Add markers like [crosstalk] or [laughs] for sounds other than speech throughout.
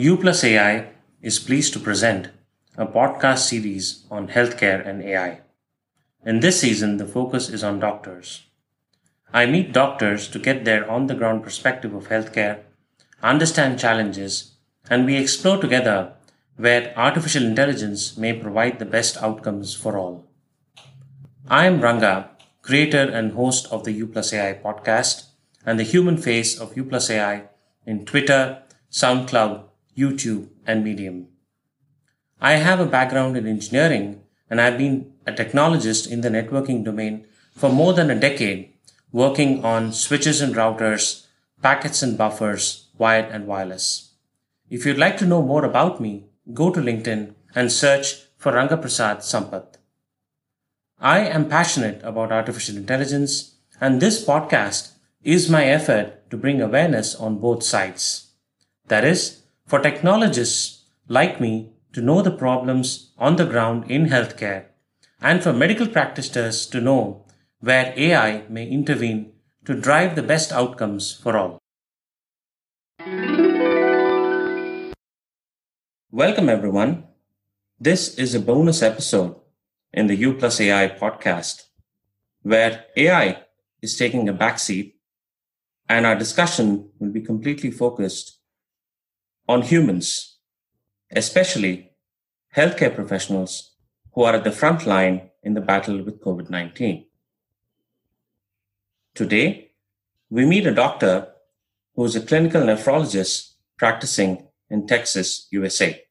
U Plus AI is pleased to present a podcast series on healthcare and AI. In this season, the focus is on doctors. I meet doctors to get their on the ground perspective of healthcare, understand challenges, and we explore together where artificial intelligence may provide the best outcomes for all. I am Ranga, creator and host of the U Plus AI podcast and the human face of U Plus AI in Twitter, SoundCloud, YouTube, and Medium. I have a background in engineering and I've been a technologist in the networking domain for more than a decade, working on switches and routers, packets and buffers, wired and wireless. If you'd like to know more about me, go to LinkedIn and search for Rangaprasad Sampath. I am passionate about artificial intelligence, and this podcast is my effort to bring awareness on both sides. That is, for technologists like me to know the problems on the ground in healthcare, and for medical practitioners to know where AI may intervene to drive the best outcomes for all. Welcome, everyone. This is a bonus episode in the U plus AI podcast, where AI is taking a backseat and our discussion will be completely focused on humans, especially healthcare professionals who are at the front line in the battle with COVID 19. Today, we meet a doctor who is a clinical nephrologist practicing in Texas, USA.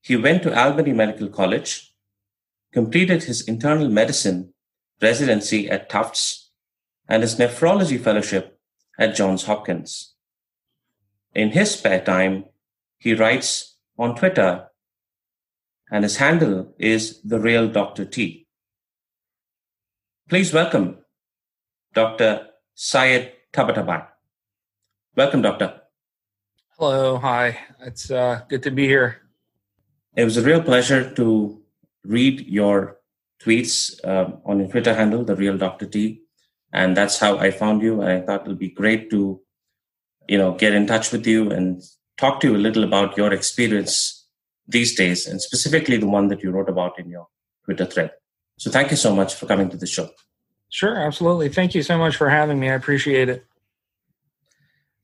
He went to Albany Medical College, completed his internal medicine residency at Tufts, and his nephrology fellowship at Johns Hopkins. In his spare time, he writes on Twitter, and his handle is The Real Dr. T. Please welcome Dr. Sayed Tabatabai. Welcome, Doctor. Hello, hi. It's uh, good to be here. It was a real pleasure to read your tweets um, on your Twitter handle, The Real Dr. T. And that's how I found you. And I thought it would be great to, you know, get in touch with you and talk to you a little about your experience these days, and specifically the one that you wrote about in your Twitter thread. So thank you so much for coming to the show. Sure, absolutely. Thank you so much for having me. I appreciate it.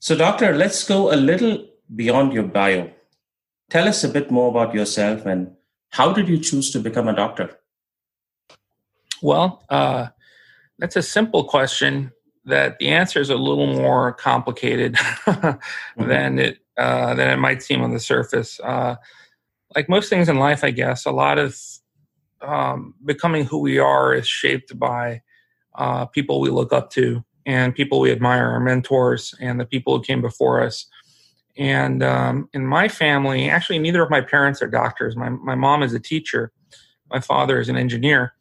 So, Doctor, let's go a little beyond your bio. Tell us a bit more about yourself and how did you choose to become a doctor? Well, uh, that's a simple question that the answer is a little more complicated [laughs] mm-hmm. than it uh, than it might seem on the surface. Uh, like most things in life, I guess, a lot of um, becoming who we are is shaped by uh, people we look up to and people we admire, our mentors and the people who came before us. And um, in my family, actually, neither of my parents are doctors. My, my mom is a teacher, my father is an engineer.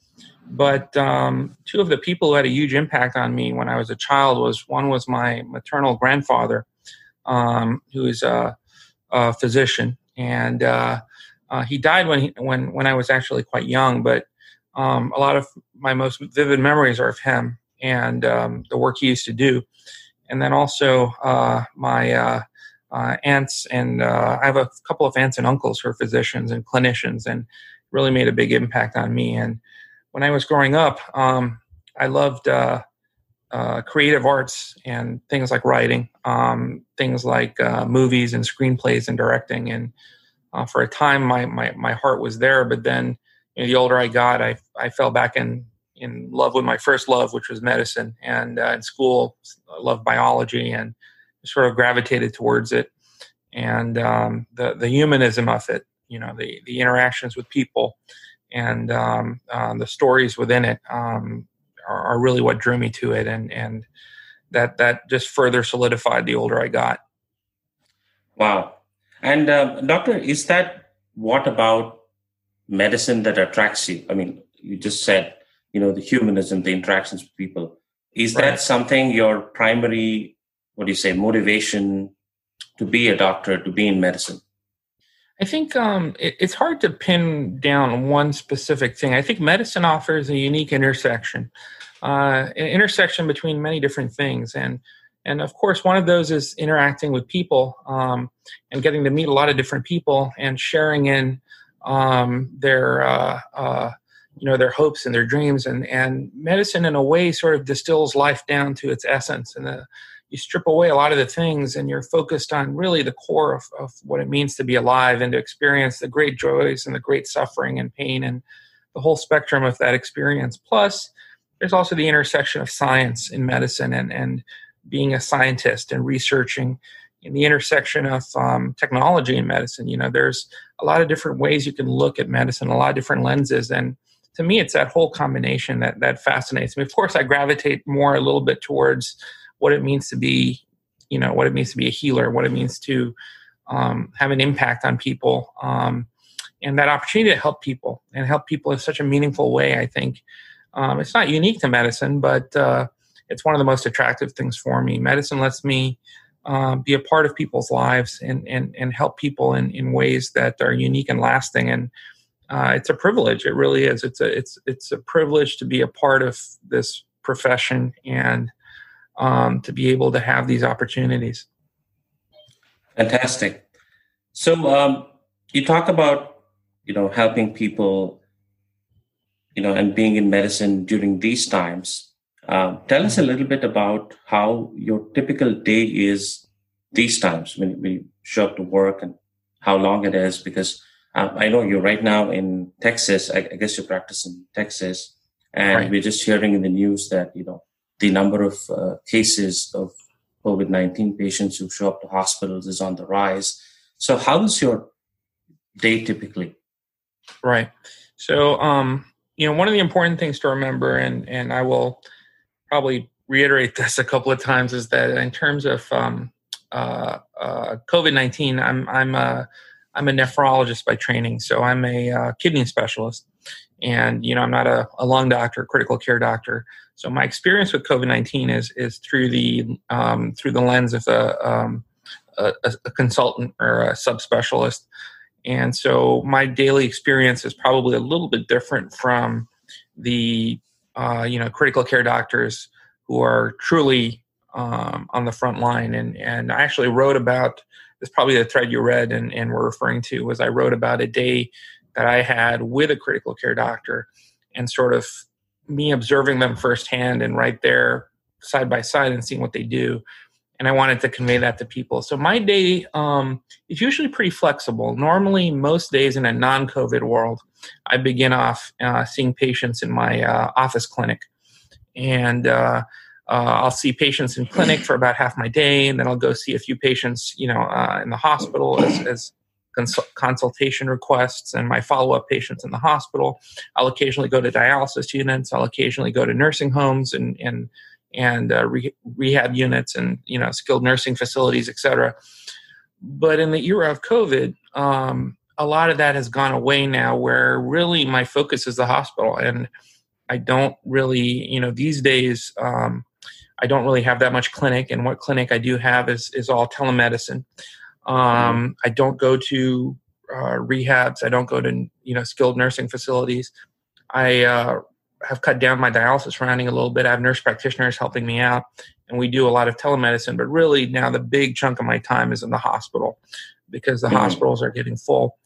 But um, two of the people who had a huge impact on me when I was a child was one was my maternal grandfather, um, who is a, a physician, and uh, uh, he died when he, when when I was actually quite young. But um, a lot of my most vivid memories are of him and um, the work he used to do, and then also uh, my uh, uh, aunts and uh, I have a couple of aunts and uncles who are physicians and clinicians, and really made a big impact on me. And when I was growing up, um, I loved uh, uh, creative arts and things like writing, um, things like uh, movies and screenplays and directing. And uh, for a time, my, my my heart was there, but then you know, the older I got, I I fell back in in love with my first love, which was medicine. And in school, I loved biology and sort of gravitated towards it, and um, the the humanism of it, you know, the the interactions with people, and um, uh, the stories within it um, are, are, really what drew me to it, and and that that just further solidified the older I got. Wow, and uh, doctor, is that what about medicine that attracts you? I mean, you just said you know the humanism, the interactions with people. Is right. that something your primary what do you say motivation to be a doctor to be in medicine i think um, it, it's hard to pin down one specific thing. I think medicine offers a unique intersection uh, an intersection between many different things. And And of course, one of those is interacting with people um, and getting to meet a lot of different people and sharing in um, their uh, uh, you know their hopes and their dreams. And and medicine in a way sort of distills life down to its essence. And the, uh, you strip away a lot of the things and you're focused on really the core of, of what it means to be alive and to experience the great joys and the great suffering and pain and the whole spectrum of that experience plus there's also the intersection of science in medicine and and being a scientist and researching in the intersection of um, technology and medicine. You know, there's a lot of different ways you can look at medicine, a lot of different lenses, and to me, it's that whole combination that that fascinates me. Of course, I gravitate more a little bit towards what it means to be, you know, what it means to be a healer, what it means to um, have an impact on people, um, and that opportunity to help people and help people in such a meaningful way. I think um, it's not unique to medicine, but uh, it's one of the most attractive things for me. Medicine lets me uh, be a part of people's lives and and and help people in in ways that are unique and lasting and uh, it's a privilege it really is it's a it's it's a privilege to be a part of this profession and um, to be able to have these opportunities fantastic so um, you talk about you know helping people you know and being in medicine during these times uh, tell us a little bit about how your typical day is these times when, you show up to work and how long it is. Because um, I know you're right now in Texas. I, I guess you practice in Texas, and right. we're just hearing in the news that you know the number of uh, cases of COVID nineteen patients who show up to hospitals is on the rise. So, how is your day typically? Right. So, um, you know, one of the important things to remember, and and I will probably reiterate [laughs] this a couple of times, is that in terms of um, uh, uh, COVID nineteen, I'm I'm a I'm a nephrologist by training, so I'm a uh, kidney specialist, and you know I'm not a, a lung doctor, critical care doctor. So my experience with COVID nineteen is is through the um, through the lens of a, um, a, a consultant or a subspecialist, and so my daily experience is probably a little bit different from the uh, you know critical care doctors who are truly um, on the front line. And and I actually wrote about this. Probably the thread you read and and were referring to was I wrote about a day that I had with a critical care doctor, and sort of me observing them firsthand and right there side by side and seeing what they do. And I wanted to convey that to people. So my day um, is usually pretty flexible. Normally, most days in a non-COVID world, I begin off uh, seeing patients in my uh, office clinic, and uh, uh, I'll see patients in clinic for about half my day, and then I'll go see a few patients, you know, uh, in the hospital as, as cons- consultation requests and my follow-up patients in the hospital. I'll occasionally go to dialysis units. I'll occasionally go to nursing homes and and and uh, re- rehab units and you know skilled nursing facilities, etc. But in the era of COVID, um, a lot of that has gone away now. Where really my focus is the hospital and I don't really, you know, these days um, I don't really have that much clinic, and what clinic I do have is is all telemedicine. Um, mm-hmm. I don't go to uh, rehabs. I don't go to you know skilled nursing facilities. I uh, have cut down my dialysis rounding a little bit. I have nurse practitioners helping me out, and we do a lot of telemedicine. But really, now the big chunk of my time is in the hospital because the mm-hmm. hospitals are getting full,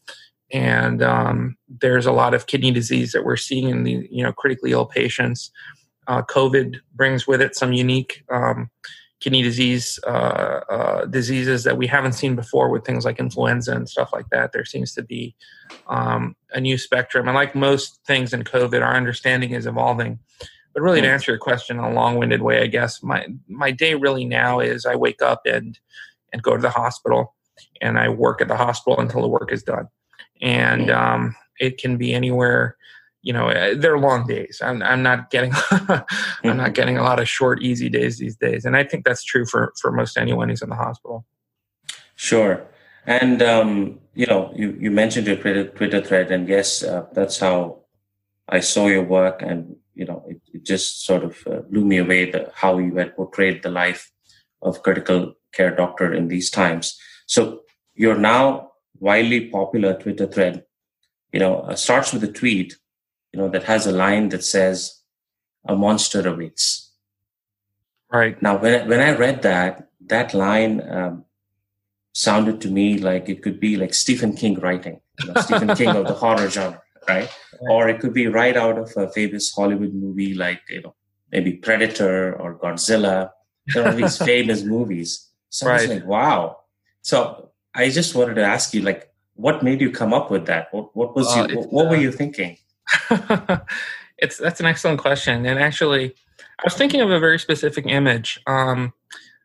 and um, there's a lot of kidney disease that we're seeing in the you know critically ill patients. Uh, COVID brings with it some unique um, kidney disease uh, uh, diseases that we haven't seen before with things like influenza and stuff like that. There seems to be um, a new spectrum, and like most things in COVID, our understanding is evolving. But really, to hmm. answer your question in a long-winded way, I guess my my day really now is I wake up and and go to the hospital, and I work at the hospital until the work is done, and hmm. um, it can be anywhere you know eh, they're long days. I'm, I'm not getting [laughs] i'm not mm-hmm. getting a lot of short easy days these days. And i think that's true for for most anyone who's in the hospital. Sure. And um, you know you, you mentioned your twitter, twitter thread and yes uh, that's how i saw your work. And you know it, it just sort of uh, blew me away the, how you had portrayed the life of critical care doctor in these times. So your now widely popular twitter thread you know uh, starts with a tweet you know, that has a line that says, a monster awaits. Right. Now, when I, when I read that, that line um, sounded to me like it could be like Stephen King writing, you know, Stephen King of the [laughs] horror genre, right? Or it could be right out of a famous Hollywood movie like, you know, maybe Predator or Godzilla. There are these [laughs] famous movies. So right. I was like, wow. So I just wanted to ask you, like, what made you come up with that? What, what was uh, you, what, uh, were you thinking? [laughs] it's that's an excellent question. And actually, I was thinking of a very specific image. Um,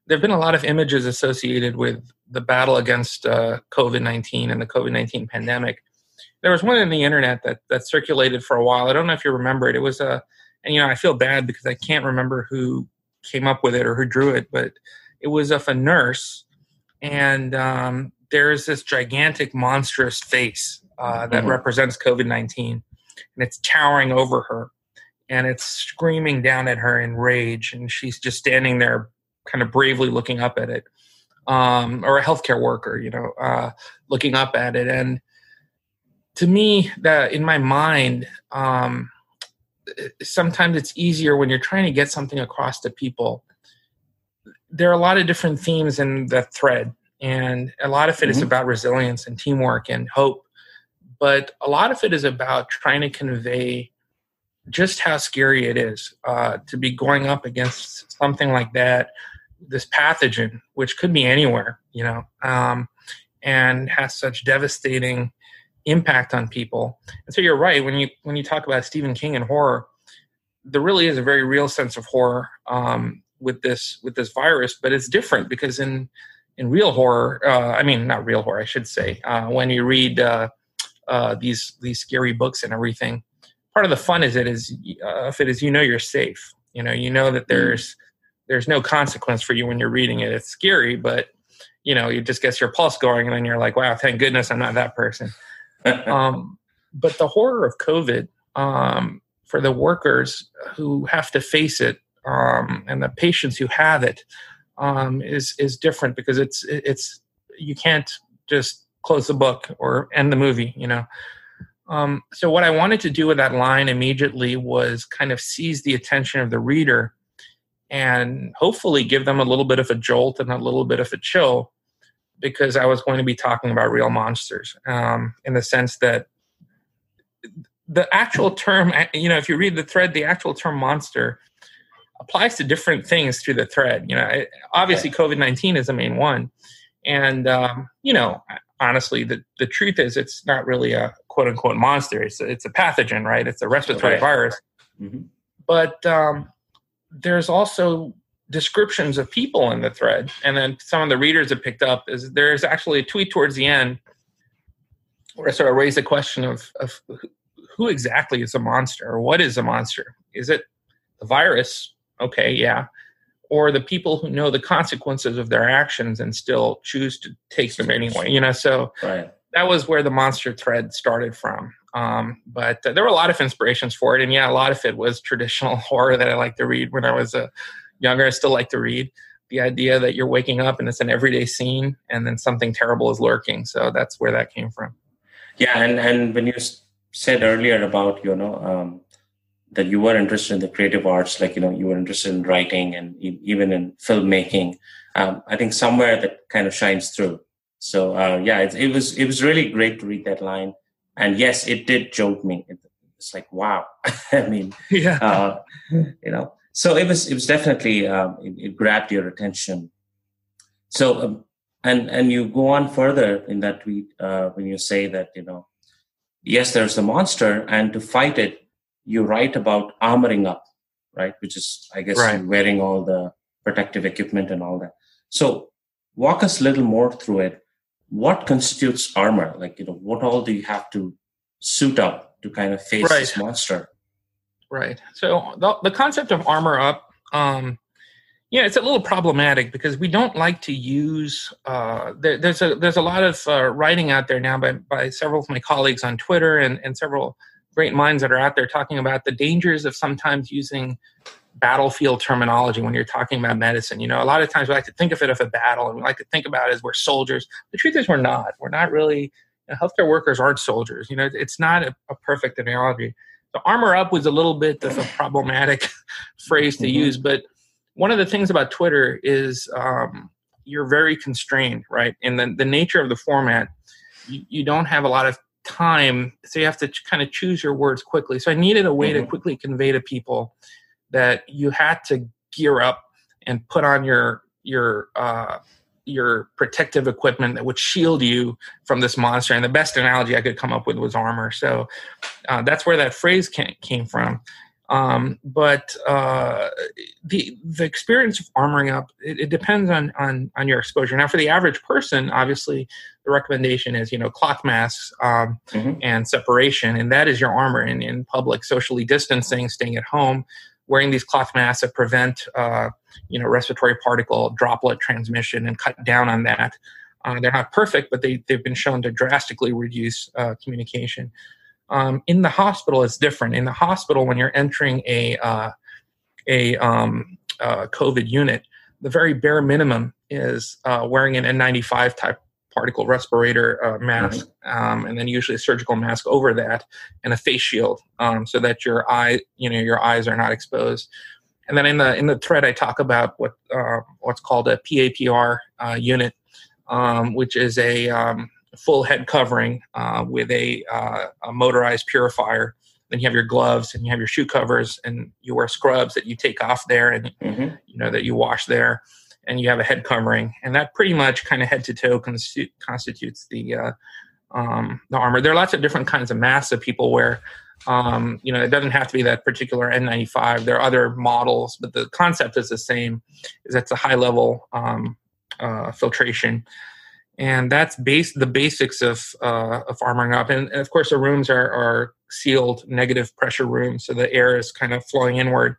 there have been a lot of images associated with the battle against uh, COVID nineteen and the COVID nineteen pandemic. There was one in the internet that that circulated for a while. I don't know if you remember it. It was a, and you know, I feel bad because I can't remember who came up with it or who drew it, but it was of a nurse, and um, there is this gigantic, monstrous face uh, that mm-hmm. represents COVID nineteen, and it's towering over her and it's screaming down at her in rage and she's just standing there kind of bravely looking up at it um, or a healthcare worker you know uh, looking up at it. And to me that in my mind um, sometimes it's easier when you're trying to get something across to people. There are a lot of different themes in the thread and a lot of it mm-hmm. is about resilience and teamwork and hope but a lot of it is about trying to convey just how scary it is uh, to be going up against something like that, this pathogen, which could be anywhere, you know, um, and has such devastating impact on people. And so you're right when you when you talk about Stephen King and horror, there really is a very real sense of horror um, with this with this virus, but it's different because in in real horror, uh, I mean not real horror, I should say, uh, when you read uh, these these scary books and everything. Part of the fun is it is uh, if it is you know you're safe. You know you know that mm-hmm. there's there's no consequence for you when you're reading it. It's scary but you know you just gets your pulse going and then you're like wow thank goodness i'm not that person. [laughs] Um, but the horror of covid um, for the workers who have to face it um, and the patients who have it um, is is different because it's it's you can't just close the book or end the movie you know um, so what I wanted to do with that line immediately was kind of seize the attention of the reader and hopefully give them a little bit of a jolt and a little bit of a chill because I was going to be talking about real monsters um, in the sense that the actual term, you know, if you read the thread, the actual term monster applies to different things through the thread. You know, obviously COVID 19 is the main one. And, um, you know, honestly, the, the truth is it's not really a quote unquote monster. It's a, it's a pathogen, right? It's a respiratory virus. Mm-hmm. But um, there's also descriptions of people in the thread. And then some of the readers have picked up is there's actually a tweet towards the end where I sort of raise the question of, of who exactly is a monster or what is a monster? Is it the virus? Okay, yeah or the people who know the consequences of their actions and still choose to take them anyway you know? So right. that was where the monster thread started from. Um, but uh, there were a lot of inspirations for it. And yeah a lot of it was traditional [laughs] horror that i like to read when i was uh, younger. I still like to read the idea that you're waking up and it's an everyday scene and then something terrible is lurking. So that's where that came from. Yeah. And and when you said earlier about you know um, that you were interested in the creative arts, like, you know, you were interested in writing and even in filmmaking. Um, I think somewhere that kind of shines through. So, uh, yeah, it, it, was, it was really great to read that line. And yes, it did jolt me. It, it's like, wow. [laughs] I mean, yeah. Uh, you know, so it was, it was definitely, um, it, it, grabbed your attention. So, um, and, and you go on further in that tweet, uh, when you say that, you know, yes, there's a monster and to fight it, you write about armoring up, right? Which is, I guess, right. wearing all the protective equipment and all that. So, walk us a little more through it. What constitutes armor? Like, you know, what all do you have to suit up to kind of face right. this monster? Right. So, the, the concept of armor up, um, yeah, it's a little problematic because we don't like to use. Uh, there, there's a there's a lot of uh, writing out there now by by several of my colleagues on Twitter and and several great minds that are out there talking about the dangers of sometimes using battlefield terminology when you're talking about medicine. You know, a lot of times we like to think of it as a battle and we like to think about it as we're soldiers. The truth is we're not. We're not really, you know, healthcare workers aren't soldiers. You know, it's not a, a, perfect analogy. So armor up was a little bit of a problematic [laughs] phrase to mm-hmm. use, but one of the things about Twitter is um, you're very constrained, right? And the, the nature of the format, you, you don't have a lot of time, so you have to kind of choose your words quickly. So I needed a way mm-hmm. to quickly convey to people that you had to gear up and put on your your uh, your protective equipment that would shield you from this monster. And the best analogy I could come up with was armor. So uh, that's where that phrase came from. Um, but uh, the the experience of armoring up it, it, depends on, on on your exposure. Now, for the average person, obviously, the recommendation is you know cloth masks um, mm-hmm. and separation, and that is your armor in in public, socially distancing, staying at home, wearing these cloth masks that prevent uh, you know respiratory particle droplet transmission and cut down on that. Uh, they're not perfect, but they they've been shown to drastically reduce uh, communication. Um, in the hospital, it's different. In the hospital, when you're entering a uh, a um, uh, COVID unit, the very bare minimum is uh, wearing an N95 type particle respirator uh, mask, um, and then usually a surgical mask over that, and a face shield, um, so that your eye, you know, your eyes are not exposed. And then in the in the thread, I talk about what uh, what's called a PAPR uh, unit, um, which is a um, full head covering uh, with a, uh, a, motorized purifier. Then you have your gloves and you have your shoe covers and you wear scrubs that you take off there and mm-hmm. you know that you wash there, and you have a head covering, and that pretty much kind of head to toe constitutes the uh, um, the armor. There are lots of different kinds of masks that people wear. Um, you know, it doesn't have to be that particular N95. There are other models, but the concept is the same. Is that's a high level um, uh, filtration and that's base the basics of uh, of armoring up. And, and, of course, the rooms are, are sealed, negative pressure rooms, so the air is kind of flowing inward.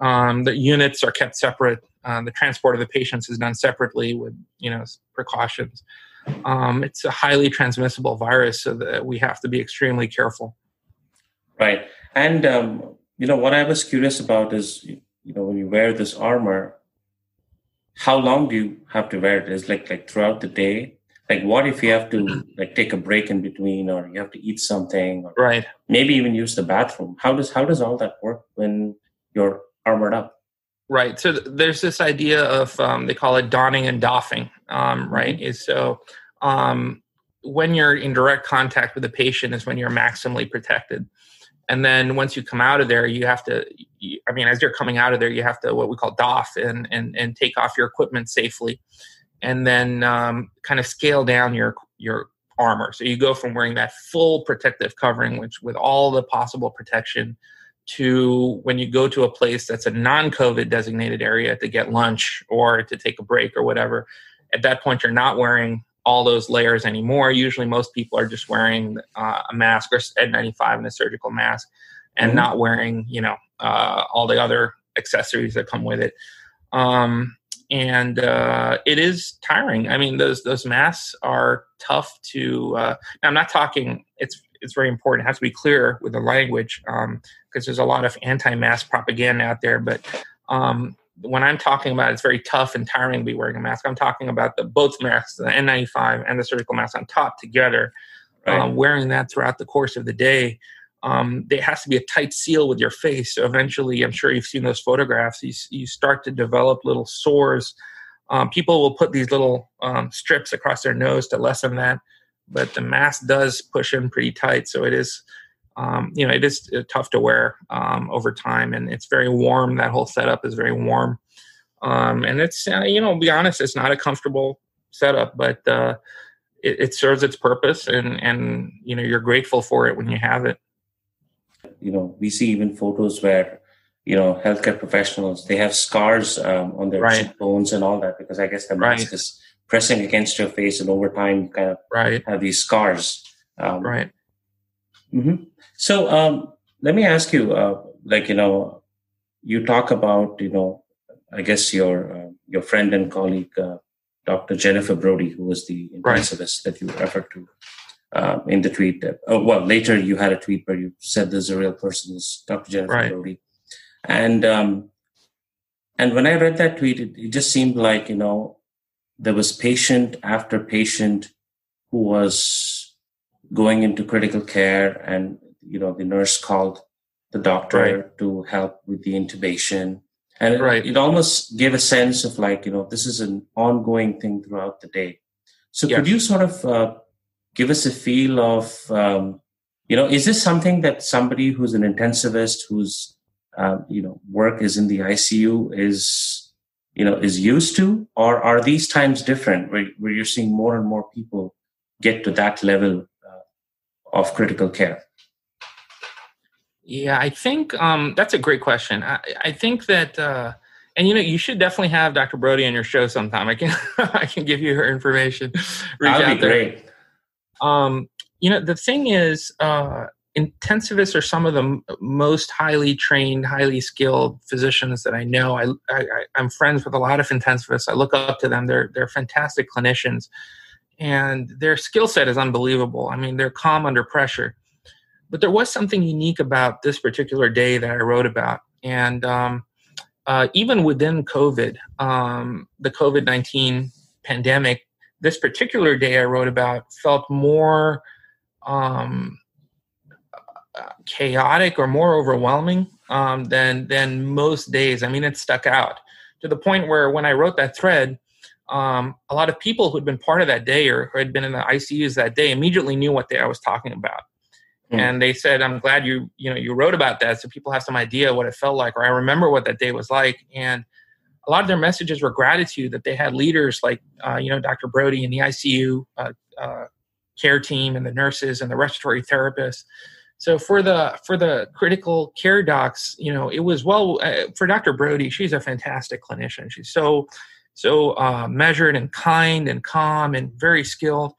Um, the units are kept separate. Uh, the transport of the patients is done separately with you know precautions. Um, it's a highly transmissible virus, so that we have to be extremely careful. Right, and um, you know what I was curious about is you know when you wear this armor, how long do you have to wear it? Is like like throughout the day? Like what if you have to like take a break in between or you have to eat something or right. maybe even use the bathroom? How does how does all that work when you're armored up? Right. So there's this idea of um, they call it donning and doffing. Um, right. Mm-hmm. Is so um, when you're in direct contact with the patient is when you're maximally protected and then once you come out of there you have to i mean as you're coming out of there you have to what we call doff and and, and take off your equipment safely. And then um, kind of scale down your your armor. So you go from wearing that full protective covering which with all the possible protection to when you go to a place that's a non-covid designated area to get lunch or to take a break or whatever at that point you're not wearing all those layers anymore. Usually, most people are just wearing uh, a mask or N95 and a surgical mask, and mm-hmm. not wearing you know uh, all the other accessories that come with it. Um, and uh, it is tiring. I mean, those those masks are tough to. Uh, I'm not talking. It's it's very important. It has to be clear with the language because um, there's a lot of anti-mask propaganda out there. But um, when I'm talking about it's very tough and tiring to be wearing a mask, I'm talking about the both masks, the N95 and the surgical mask on top together. Right. Um, wearing that throughout the course of the day, um, there has to be a tight seal with your face. So eventually, I'm sure you've seen those photographs. You, you start to develop little sores. Um, people will put these little um, strips across their nose to lessen that, but the mask does push in pretty tight. So it is um, you know, it is uh, tough to wear um, over time, and it's very warm. That whole setup is very warm, um, and it's uh, you know, be honest, it's not a comfortable setup, but uh, it, it, serves its purpose, and and you know, you're grateful for it when you have it. You know, we see even photos where you know healthcare professionals they have scars um, on their right. cheekbones and all that because I guess the mask right. is pressing against your face, and over time, you kind of right. have these scars. Um, right. Mm-hmm. So um, let me ask you, uh, like you know, you talk about you know, I guess your uh, your friend and colleague, uh, Dr. Jennifer Brody, who was the intensivist right. that you referred to um, in the tweet. Oh, well, later you had a tweet where you said there's a real person, is Dr. Jennifer right. Brody, and um, and when I read that tweet, it, it just seemed like you know there was patient after patient who was going into critical care and you know the nurse called the doctor right. to help with the intubation and Right. it, it almost gave a sense of like you know this is an ongoing thing throughout the day. So could you sort of uh, give us a feel of um, you know is this something that somebody who's an intensivist whose uh, you know work is in the ICU is you know is used to, or are these times different where, where you're seeing more and more people get to that level of critical care? Yeah, I think um, that's a great question. I, I think that, uh, and you know, you should definitely have Dr. Brody on your show sometime. I can, [laughs] I can give you her information. Reach That'd be there. great. Um, you know, the thing is, uh, intensivists are some of the m- most highly trained, highly skilled physicians that I know. I, I, I- I'm friends with a lot of intensivists. I look up to them. They're they're fantastic clinicians, and their skill set is unbelievable. I mean, they're calm under pressure. But there was something unique about this particular day that I wrote about, and um, uh, even within COVID, um, the COVID nineteen pandemic, this particular day I wrote about felt more um, chaotic or more overwhelming um, than than most days. I mean, it stuck out to the point where when I wrote that thread, um, a lot of people who'd been part of that day or who had been in the ICUs that day immediately knew what day I was talking about. Hmm. And they said, "I'm glad you you know you wrote about that, so people have some idea what it felt like, or I remember what that day was like." And a lot of their messages were gratitude that they had leaders like uh, you know Dr. Brody and the ICU uh, uh, care team and the nurses and the respiratory therapists. So for the for the critical care docs, you know, it was well uh, for Dr. Brody. She's a fantastic clinician. She's so so uh, measured and kind and calm and very skilled.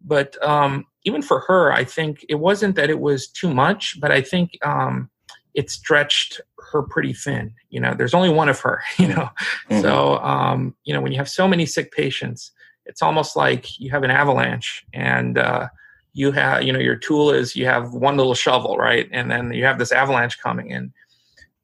But um, even for her, I think it wasn't that it was too much, but I think um, it stretched her pretty thin. You know, there's only one of her. [laughs] You know, Mhm. so um, you know when you have so many sick patients, it's almost like you have an avalanche, and uh, you have you know your tool is you have one little shovel, right, and then you have this avalanche coming in.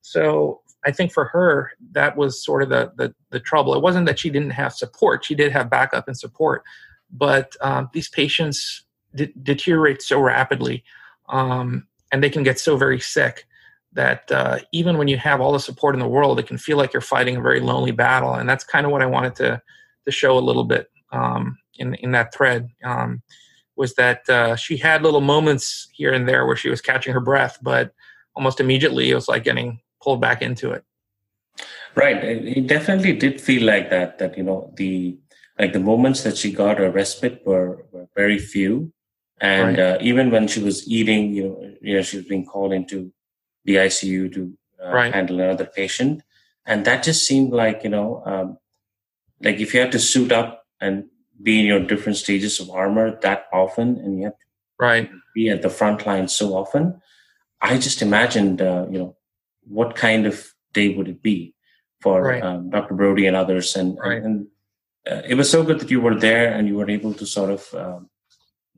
So I think for her that was sort of the the, the trouble. It wasn't that she didn't have support; she did have backup and support, but um, these patients de- deteriorate so rapidly, um, and they can get so very sick that uh, even when you have all the support in the world, it can feel like you're fighting a very lonely battle. And that's kind of what I wanted to to show a little bit um, in in that thread um, was that uh, she had little moments here and there where she was catching her breath, but almost immediately it was like getting pulled back into it. Right. It it definitely did feel like that, that, you know, the, like the moments that she got a respite were, were very few. And Right. uh, even when she was eating, you know, you know, she was being called into the ICU to uh, Right. handle another patient. And that just seemed like, you know, um, like if you had to suit up and be in your different stages of armor that often and you have to Right. be at the front line so often, I just imagined, uh, you know, what kind of day would it be for Right. um, Dr. Brody and others? And, Right. and uh, it was so good that you were there and you were able to sort of um,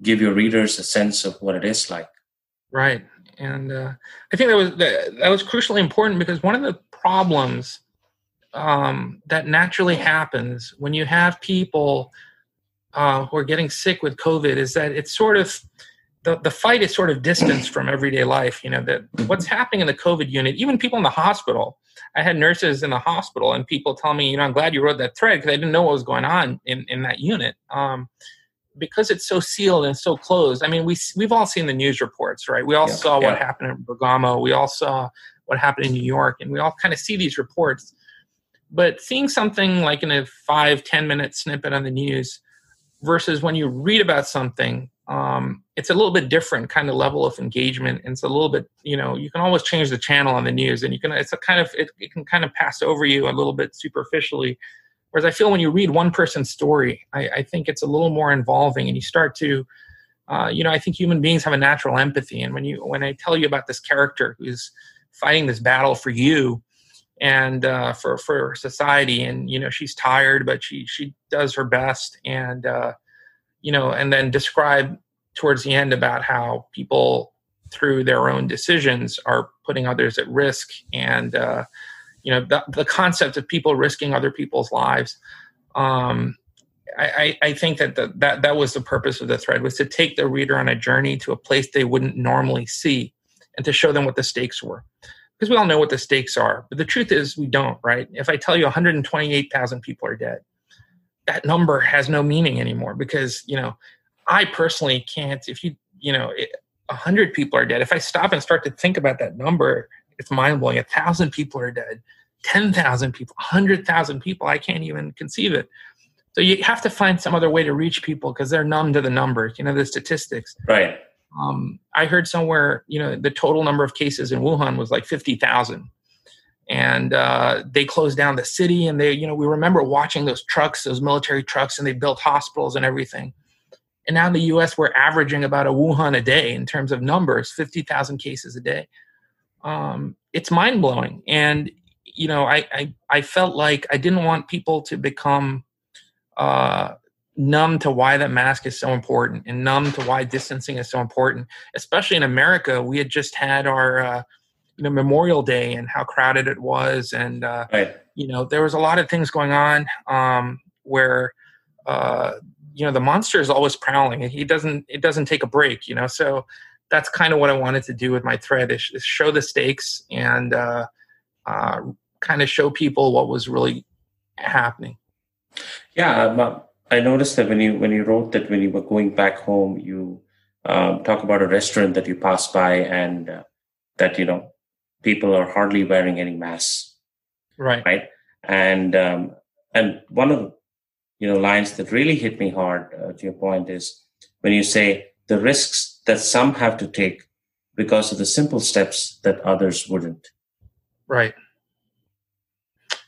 give your readers a sense of what it is like. Right, and uh, I think that was that, that was crucially important because one of the problems um, that naturally happens when you have people uh, who are getting sick with COVID is that it's sort of the, the fight is sort of distanced from everyday life. You know that what's happening in the COVID unit, even people in the hospital. I had nurses in the hospital and people tell me, you know, I'm glad you wrote that thread because I didn't know what was going on in, in that unit. Um, because it's so sealed and so closed. I mean, we we've all seen the news reports, right? We all Yeah, saw what happened in Bergamo. We all saw what happened in New York, and we all kind of see these reports. But seeing something like in a five ten minute snippet on the news versus when you read about something, um, it's a little bit different kind of level of engagement. And it's a little bit, you know, you can always change the channel on the news, and you can. It's a kind of it, it can kind of pass over you a little bit superficially. Whereas I feel when you read one person's story, I, I think it's a little more involving, and you start to, uh, you know, I think human beings have a natural empathy, and when you when I tell you about this character who's fighting this battle for you and uh, for for society, and you know she's tired, but she she does her best, and uh, you know, and then describe towards the end about how people through their own decisions are putting others at risk and uh, you know the, the concept of people risking other people's lives um, I, I think that the, that that was the purpose of the thread was to take the reader on a journey to a place they wouldn't normally see and to show them what the stakes were because we all know what the stakes are. But the truth is, we don't, right? If I tell you 128,000 people are dead, that number has no meaning anymore because, you know, I personally can't, if you, you know, a 100 people are dead, if I stop and start to think about that number, it's mind blowing. A thousand people are dead, 10,000 people, 100,000 people, I can't even conceive it. So you have to find some other way to reach people because they're numb to the numbers, you know, the statistics. Right. Um, I heard somewhere, you know, the total number of cases in Wuhan was like 50,000. And uh, they closed down the city. And they, you know, we remember watching those trucks, those military trucks, and they built hospitals and everything. And now in the US, we're averaging about a Wuhan a day in terms of numbers 50,000 cases a day. Um, it's mind blowing. And, you know, I, I, I felt like I didn't want people to become uh, numb to why that mask is so important and numb to why distancing is so important especially in america we had just had our uh, you know memorial day and how crowded it was. And uh, right. you know there was a lot of things going on um, where uh, you know the monster is always prowling. And he doesn't it doesn't take a break you know? So that's kind of what i wanted to do with my thread is, is show the stakes and uh, uh, kind of show people what was really happening. Yeah um, I noticed that when you when you wrote that when you were going back home, you um, talk about a restaurant that you passed by and uh, that you know people are hardly wearing any masks, right? Right, and um, and one of the you know lines that really hit me hard uh, to your point is when you say the risks that some have to take because of the simple steps that others wouldn't. Right.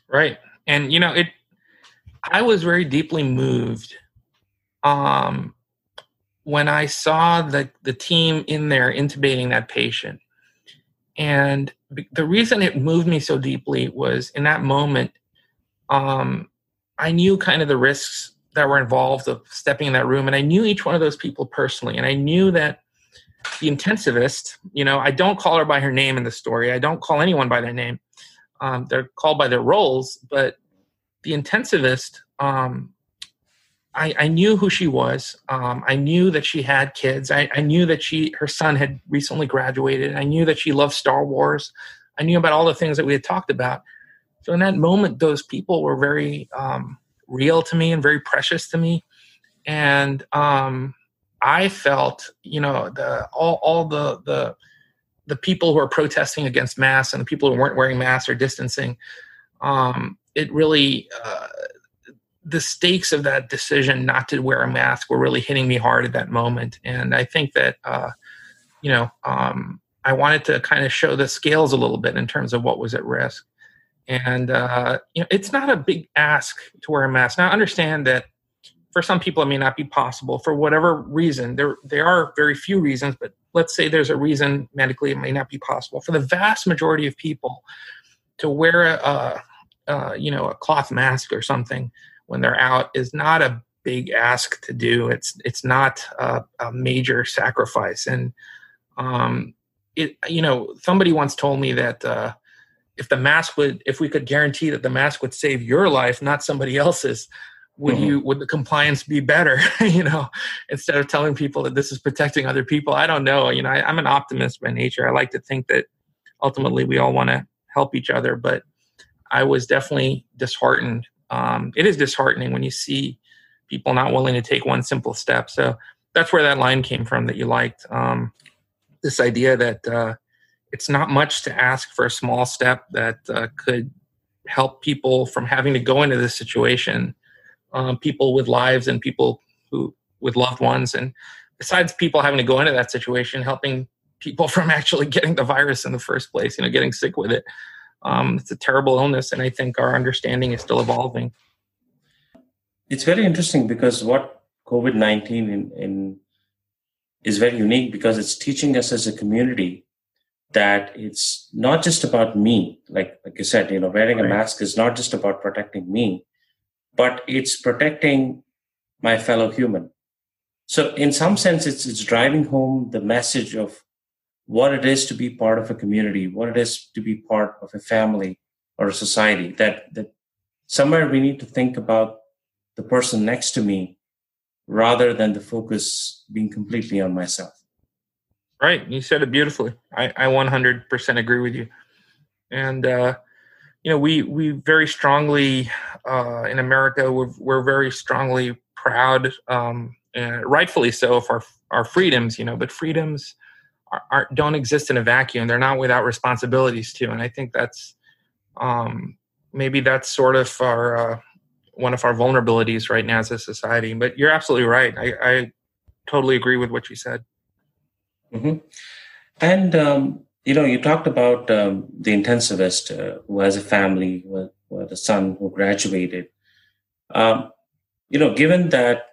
Right. And you know, it I was very deeply moved um, when I saw the, the team in there intubating that patient. And the reason it moved me so deeply was in that moment, um, I knew kind of the risks that were involved of stepping in that room. And I knew each one of those people personally. And I knew that the intensivist, you know, I don't call her by her name in the story, I don't call anyone by their name. Um, they're called by their roles, but the intensivist, um, I, I, knew who she was. Um, I knew that she had kids. I, I, knew that she her son had recently graduated. I knew that she loved Star Wars. I knew about all the things that we had talked about. So in that moment, those people were very um, real to me and very precious to me. And um, I felt, you know, the all all the the the people who are protesting against masks and the people who weren't wearing masks or distancing. Um, it really uh, the stakes of that decision not to wear a mask were really hitting me hard at that moment. And i think that uh, you know um, i wanted to kind of show the scales a little bit in terms of what was at risk. And uh, you know it's not a big ask to wear a mask. Now I understand that for some people it may not be possible for whatever reason. There there are very few reasons but let's say there's a reason medically it may not be possible. For the vast majority of people to wear a, uh, you know a cloth mask or something when they're out is not a big ask to do. It's it's not a, a major sacrifice, and um, it you know somebody once told me that uh, if the mask would if we could guarantee that the mask would save your life, not somebody else's. Would mm-hmm. you would the compliance be better? [laughs] you know, instead of telling people that this is protecting other people. I don't know. You know, I, I'm an optimist by nature. I like to think that ultimately we all want to help each other, but I was definitely disheartened. Um, it is disheartening when you see people not willing to take one simple step. So that's where that line came from that you liked. Um, this idea that uh, it's not much to ask for a small step that uh, could help people from having to go into this situation. Um, people with lives and people who with loved ones, and besides people having to go into that situation, helping people [laughs] from actually getting the virus in the first place. You know, getting sick with it. Um, it's a terrible illness, and I think our understanding is still evolving. It's very interesting because what COVID 19 in, in, is very unique because it's teaching us as a community that it's not just about me. Like, like you said, you know, wearing right. a mask is not just about protecting me, but it's protecting my fellow human. So in some sense, it's, it's driving home the message of what it is to be part of a community, what it is to be part of a family or a society. That that somewhere we need to think about the person next to me rather than the focus being completely on myself. Right. You said it beautifully. I, I 100% agree with you. and uh, you know we we very strongly uh, in America we're, we're very strongly proud, um, and rightfully so, of our our freedoms. You know, but freedoms are, don't exist in a vacuum. They're not without responsibilities too, and I think that's um, maybe that's sort of our uh, one of our vulnerabilities right now as a society. But you're absolutely right. I, I totally agree with what you said. Mm-hmm. And um, you know, you talked about um, the intensivist uh, who has a family, who had a son who graduated. Um, you know, given that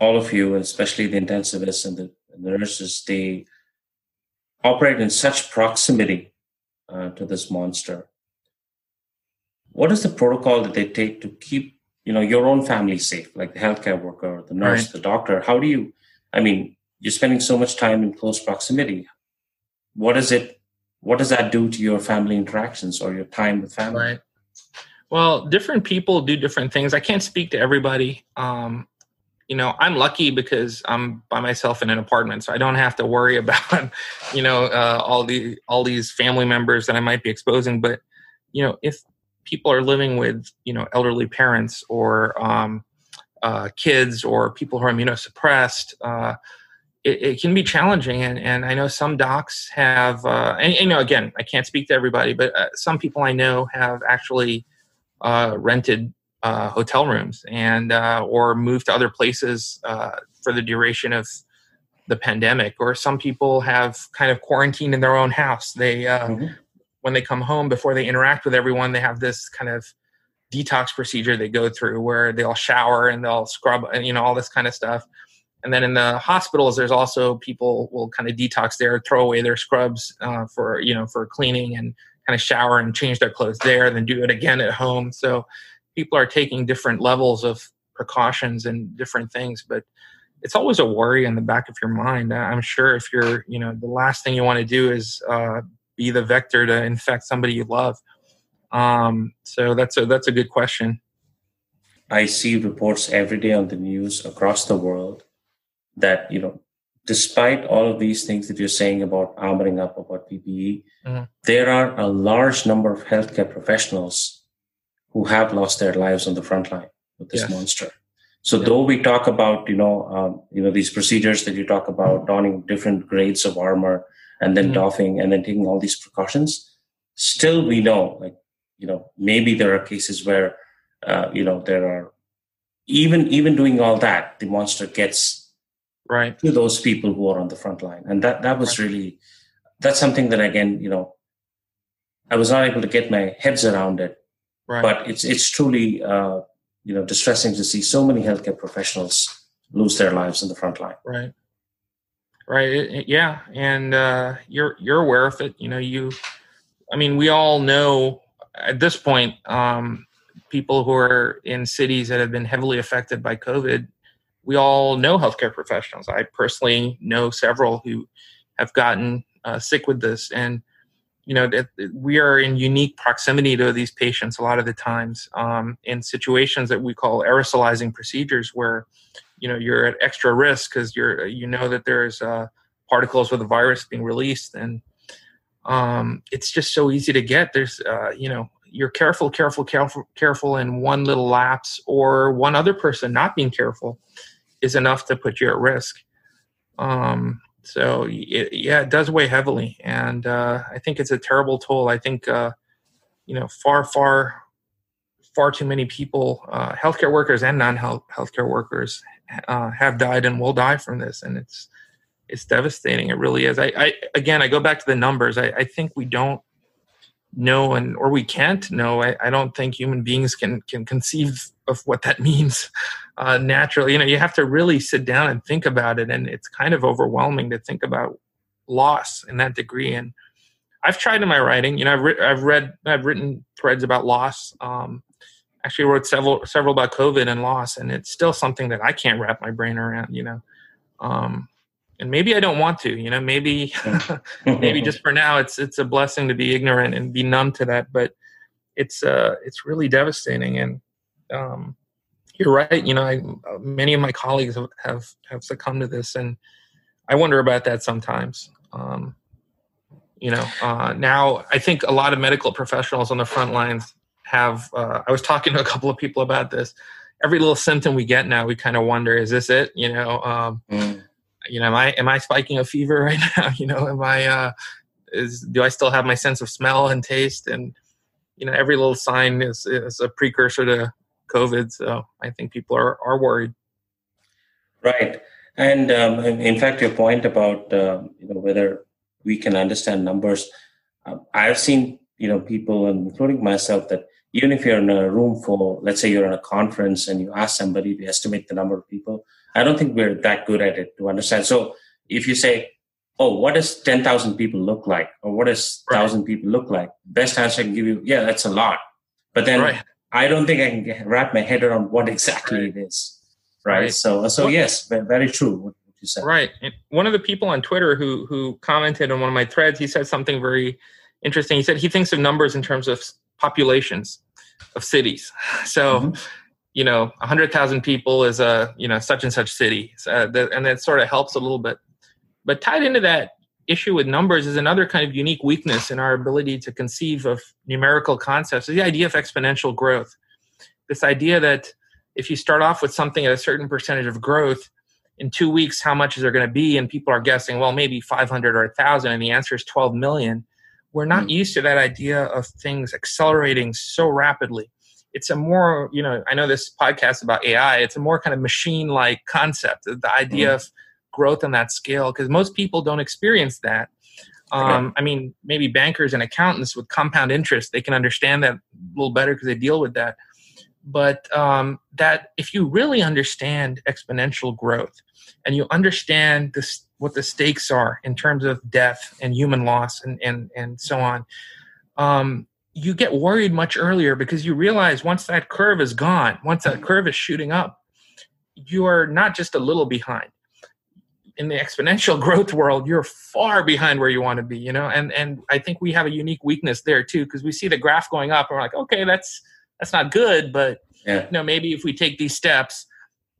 all of you, especially the intensivists the, and the nurses, they operate in such proximity uh, to this monster. What is the protocol that they take to keep, you know, your own family safe, like the healthcare worker, the nurse, right. the doctor? How do you? I mean, you're spending so much time in close proximity. What is it? What does that do to your family interactions or your time with family? Right. Well, different people do different things. I can't speak to everybody. Um, you know, I'm lucky because I'm by myself in an apartment, so I don't have to worry [laughs] about, you know, uh, all the all these family members that I might be exposing. But you know, if people are living with, you know, elderly parents or um, uh, kids or people who are immunosuppressed, uh, it, it, can be challenging. And, and I know some docs have, uh, and, you know, again, I can't speak to everybody, but uh, some people I know have actually uh, rented uh, hotel rooms and uh, or move to other places uh, for the duration of the pandemic. Or some people have kind of quarantined in their own house. They, mm-hmm. when they come home, before they interact with everyone, they have this kind of detox procedure they go through where they'll shower and they'll scrub and you know all this kind of stuff and then in the hospitals, there's also people will kind of detox there, throw away their scrubs uh, for you know for cleaning and kind of shower and change their clothes there, then do it again at home. So people are taking different levels of precautions and different things, but it's always a worry in the back of your mind. I'm sure if you're you know the last thing you want to do is uh, be the vector to infect somebody you love. Um, so that's a that's a good question. I see reports every day on the news across the world that you know despite all of these things that you're saying about armoring up about ppe mm-hmm. there are a large number of healthcare professionals who have lost their lives on the front line with this yes. monster so yeah. though we talk about you know um, you know these procedures that you talk about donning different grades of armor and then mm-hmm. doffing and then taking all these precautions still we know like you know maybe there are cases where uh, you know there are even even doing all that the monster gets right to those people who are on the front line and that that was right. really that's something that again you know i was not able to get my heads around it right. but it's it's truly uh, you know distressing to see so many healthcare professionals lose their lives in the front line. Right. Right. It, it, yeah. And uh, you're you're aware of it. You know you i mean we all know at this point um, people who are in cities that have been heavily affected by covid we all know healthcare professionals. I personally know several who have gotten uh, sick with this, and you know that we are in unique proximity to these patients a lot of the times um, in situations that we call aerosolizing procedures, where you know you're at extra risk because you're you know that there's uh, particles with the virus being released, and um, it's just so easy to get. There's uh, you know you're careful, careful, careful, careful in one little lapse, or one other person not being careful is enough to put you at risk. Um, so it, yeah, it does weigh heavily, and uh, I think it's a terrible toll. I think uh, you know far, far, far too many people, uh, healthcare workers and non-health healthcare workers, uh, have died and will die from this, and it's it's devastating. It really is. I, I again, I go back to the numbers. I, I think we don't know and or we can't know I, I, don't think human beings can can conceive of what that [laughs] means uh, naturally. You know you have to really sit down and think about it and it's kind of overwhelming to think about loss in that degree. And i've tried in my writing you know i've, re- I've read i've written threads about loss. Um, actually wrote several several about covid and loss and it's still something that i can't wrap my brain around you know. Um, and maybe I don't want to, you know, maybe [laughs] maybe just for now it's it's a blessing to be ignorant and be numb to that, but it's uh it's really devastating and um you're right, you know, I, many of my colleagues have, have have succumbed to this and I wonder about that sometimes. Um You know, uh, now I think a lot of medical professionals on the front lines have. Uh, I was talking to a couple of people about this. Every little symptom we get now, we kind of wonder, is this it? You know, um, mm. You know, am I am I spiking a fever [laughs] right now? You know, am I? Uh, is do I still have my sense of smell and taste? And you know, every little sign is is a precursor to COVID. So I think people are are worried. Right. And um, in fact, your point about uh, you know whether we can understand numbers, uh, I've seen you know people, including myself, that even if you're in a room for, let's say you're in a conference and you ask somebody to estimate the number of people, I don't think we're that good at it to understand. So if you say, "Oh, what does ten thousand people look like?" or "What does thousand right. people look like?" Best answer I can give you, yeah, that's a lot. But then right. I don't think I can wrap my head around what exactly right. it is right? right. So, so yes, very true. What you said. Right. And one of the people on Twitter who who commented on one of my threads, he said something very interesting. He said he thinks of numbers in terms of populations of cities. So. Mm-hmm. You know, hundred thousand people is a you know such and such city, uh, that, and that sort of helps a little bit. But tied into that issue with numbers is another kind of unique weakness in our ability to conceive of numerical concepts. Is the idea of exponential growth. This idea that if you start off with something at a certain percentage of growth in two weeks how much is there going to be and people are guessing well maybe 500 or 1000 and the answer is 12 million we're not mm. used to that idea of things accelerating so rapidly it's a more you know i know this podcast about ai it's a more kind of machine like concept the idea mm. of growth on that scale because most people don't experience that um, i mean maybe bankers and accountants with compound interest they can understand that a little better because they deal with that but um, that if you really understand exponential growth and you understand this what the stakes are in terms of death and human loss and and and so on. Um, you get worried much earlier because you realize once that curve is gone once that curve is shooting up you are not just a little behind. In the exponential [laughs] growth world you're far behind where you want to be you know? And and i think we have a unique weakness there too because we see the graph going up and we're like okay that's that's not good but yeah. you know maybe if we take these steps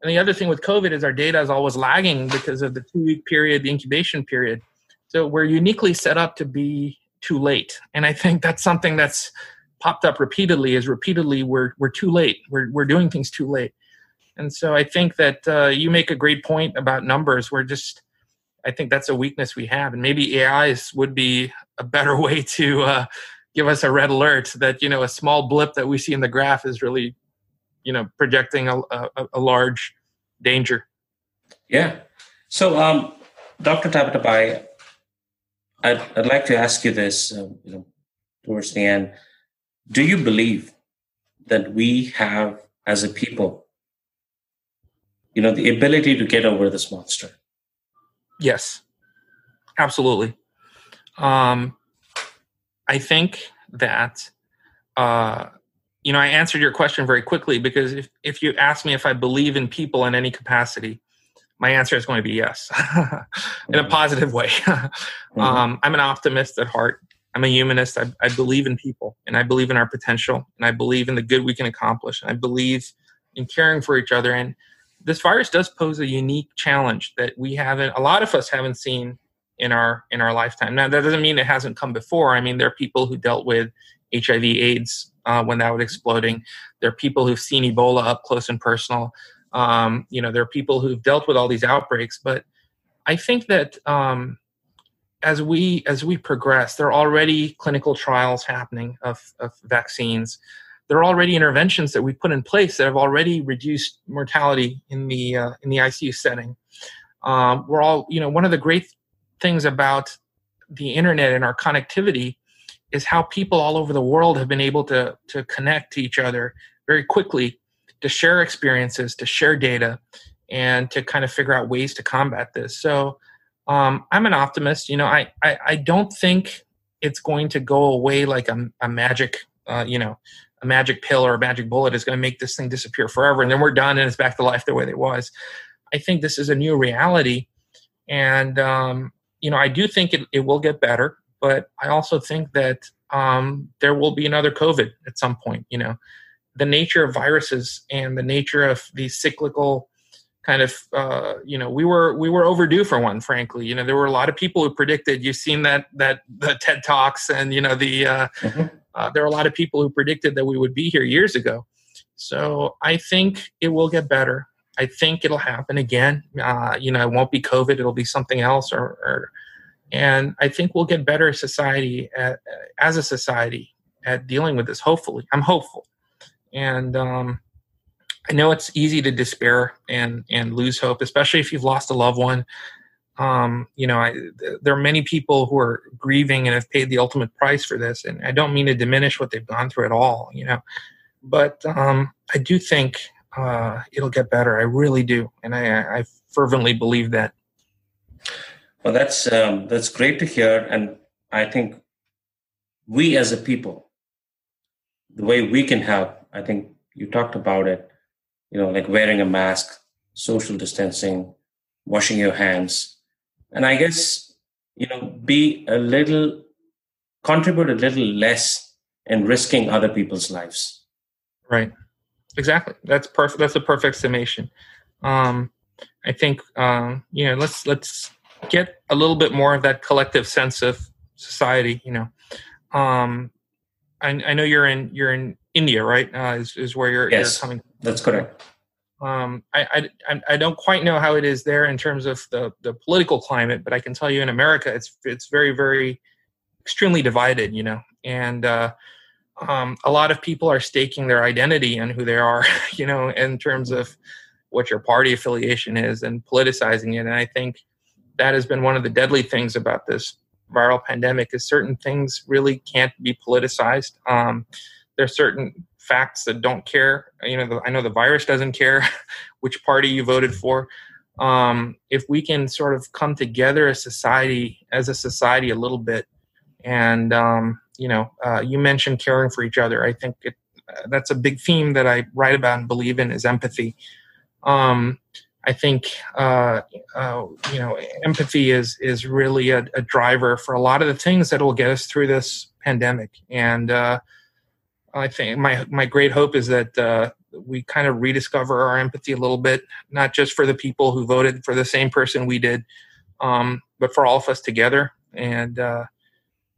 and the other thing with covid is our data is always lagging because of the two week period the incubation period. So we're uniquely set up to be too late. And i think that's something that's popped up repeatedly is repeatedly we're we're too late. We're we're doing things too late. And so i think that uh, you make a great point about numbers. We're just i think that's a weakness we have. And maybe ais would be a better [laughs] way to uh, give us a red alert that you know a small blip that we see in the graph is really you know projecting a, a, a large danger. Yeah. So um, dr tabatabai I'd, I'd like to ask you this uh, you know towards the end. Do you believe that we have as a people you know the ability to get over this monster? Yes. Absolutely. Um, I think that uh, you know I answered your question very quickly because if if you ask me if I believe in people in any capacity, my answer is going to be yes, [laughs] in a mm-hmm. positive way. [laughs] mm-hmm. um, I'm an optimist at heart. I'm a humanist. I, I believe in people, and I believe in our potential, and I believe in the good we can accomplish. And I believe in caring for each other. And this virus does pose a unique challenge that we haven't. A lot of us haven't seen in our in our lifetime. Now that doesn't mean it hasn't come before. I mean, there are people who dealt with HIV/AIDS uh, when that was exploding. There are people who've seen Ebola up close and personal. Um, you know, there are people who've dealt with all these outbreaks. But I think that um, as we as we progress, there are already clinical trials happening of, of vaccines. There are already interventions that we put in place that have already reduced mortality in the uh, in the ICU setting. Um, we're all, you know, one of the great things about the internet and our connectivity is how people all over the world have been able to to connect to each other very quickly to share experiences to share data and to kind of figure out ways to combat this. So um, i'm an optimist you know I, I, I don't think it's going to go away like a, a magic uh, you know a magic pill or a magic bullet is going to make this thing disappear forever and then we're done and it's back to life the way it was. I think this is a new reality and um, you know, I do think it, it will get better, but I also think that um, there will be another COVID at some point. You know, the nature of viruses and the nature of these cyclical kind of uh, you know we were we were overdue for one frankly you know there were a lot of people who predicted you've seen that that the ted talks and you know the uh, mm-hmm. uh, there are a lot of people who predicted that we would be here years ago so i think it will get better i think it'll happen again uh, you know it won't be covid it'll be something else or, or and i think we'll get better society at, as a society at dealing with this hopefully i'm hopeful and um, I know it's easy to despair and and lose hope, especially if you've lost a loved one. Um, you know, I, there are many people who are grieving and have paid the ultimate price for this, and I don't mean to diminish what they've gone through at all. You know, but um, I do think uh, it'll get better. I really do, and I, I fervently believe that. Well, that's um, that's great to hear, and I think we as a people, the way we can help, I think you talked about it you know, like wearing a mask, social distancing, washing your hands. And I guess, you know, be a little, contribute a little less in risking other people's lives. Right. Exactly. That's perfect. That's a perfect summation. Um, I think, um, you know, let's, let's get a little bit more of that collective sense of society, you know. Um, I, I know you're in, you're in India, right? Uh, is, is where you're, yes, you're coming. That's correct. Um, I, I, I don't quite know how it is there in terms of the, the political climate, but I can tell you in America, it's it's very very extremely divided, you know, and uh, um, a lot of people are staking their identity and who they are, [laughs] you know, in terms of what your party affiliation is and politicizing it. And I think that has been one of the deadly things about this viral pandemic is certain things really can't be politicized. Um, there are certain facts that don't care. You know, the, I know the virus doesn't care [laughs] which party you voted for. Um, if we can sort of come together as society, as a society, a little bit, and um, you know, uh, you mentioned caring for each other. I think it, uh, that's a big theme that I write about and believe in is empathy. Um, I think uh, uh, you know empathy is is really a, a, driver for a lot of the things that will get us through this pandemic. And uh, I think my my great hope is that uh, we kind of rediscover our empathy a little bit, not just for the people who voted for the same person we did, um, but for all of us together. And uh,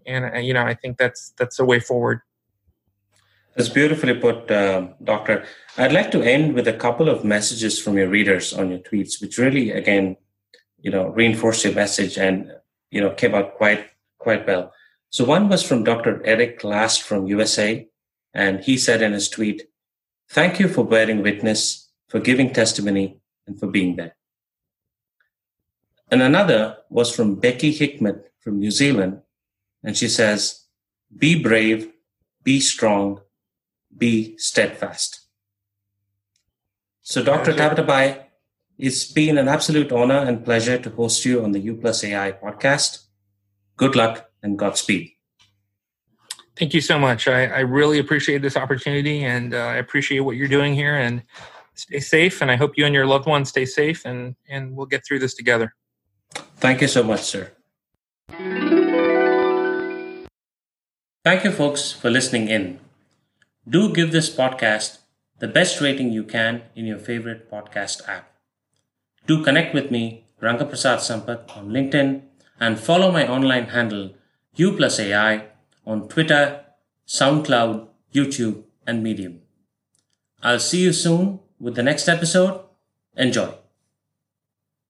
and uh, you know, I think that's that's the way forward. That's beautifully put, uh, Doctor. I'd like to end with a couple of messages from your readers on your tweets, which really, again, you know, reinforce your message and you know came out quite quite well. So one was from Dr. Eric Last from USA, and he said in his tweet, Thank you for bearing witness, for giving testimony, and for being there. And another was from Becky Hickman from New Zealand. And she says, Be brave, be strong, be steadfast. So, Dr. Tabatabai, it's been an absolute honor and pleasure to host you on the U Plus AI podcast. Good luck and Godspeed. Thank you so much. I, I really appreciate this opportunity and uh, I appreciate what you're doing here and stay safe. And I hope you and your loved ones stay safe and, and we'll get through this together. Thank you so much, sir. Thank you, folks, for listening in. Do give this podcast the best rating you can in your favorite podcast app. Do connect with me, Rangaprasad Sampath, on LinkedIn and follow my online handle, U plus AI on Twitter, SoundCloud, YouTube, and Medium. I'll see you soon with the next episode. Enjoy.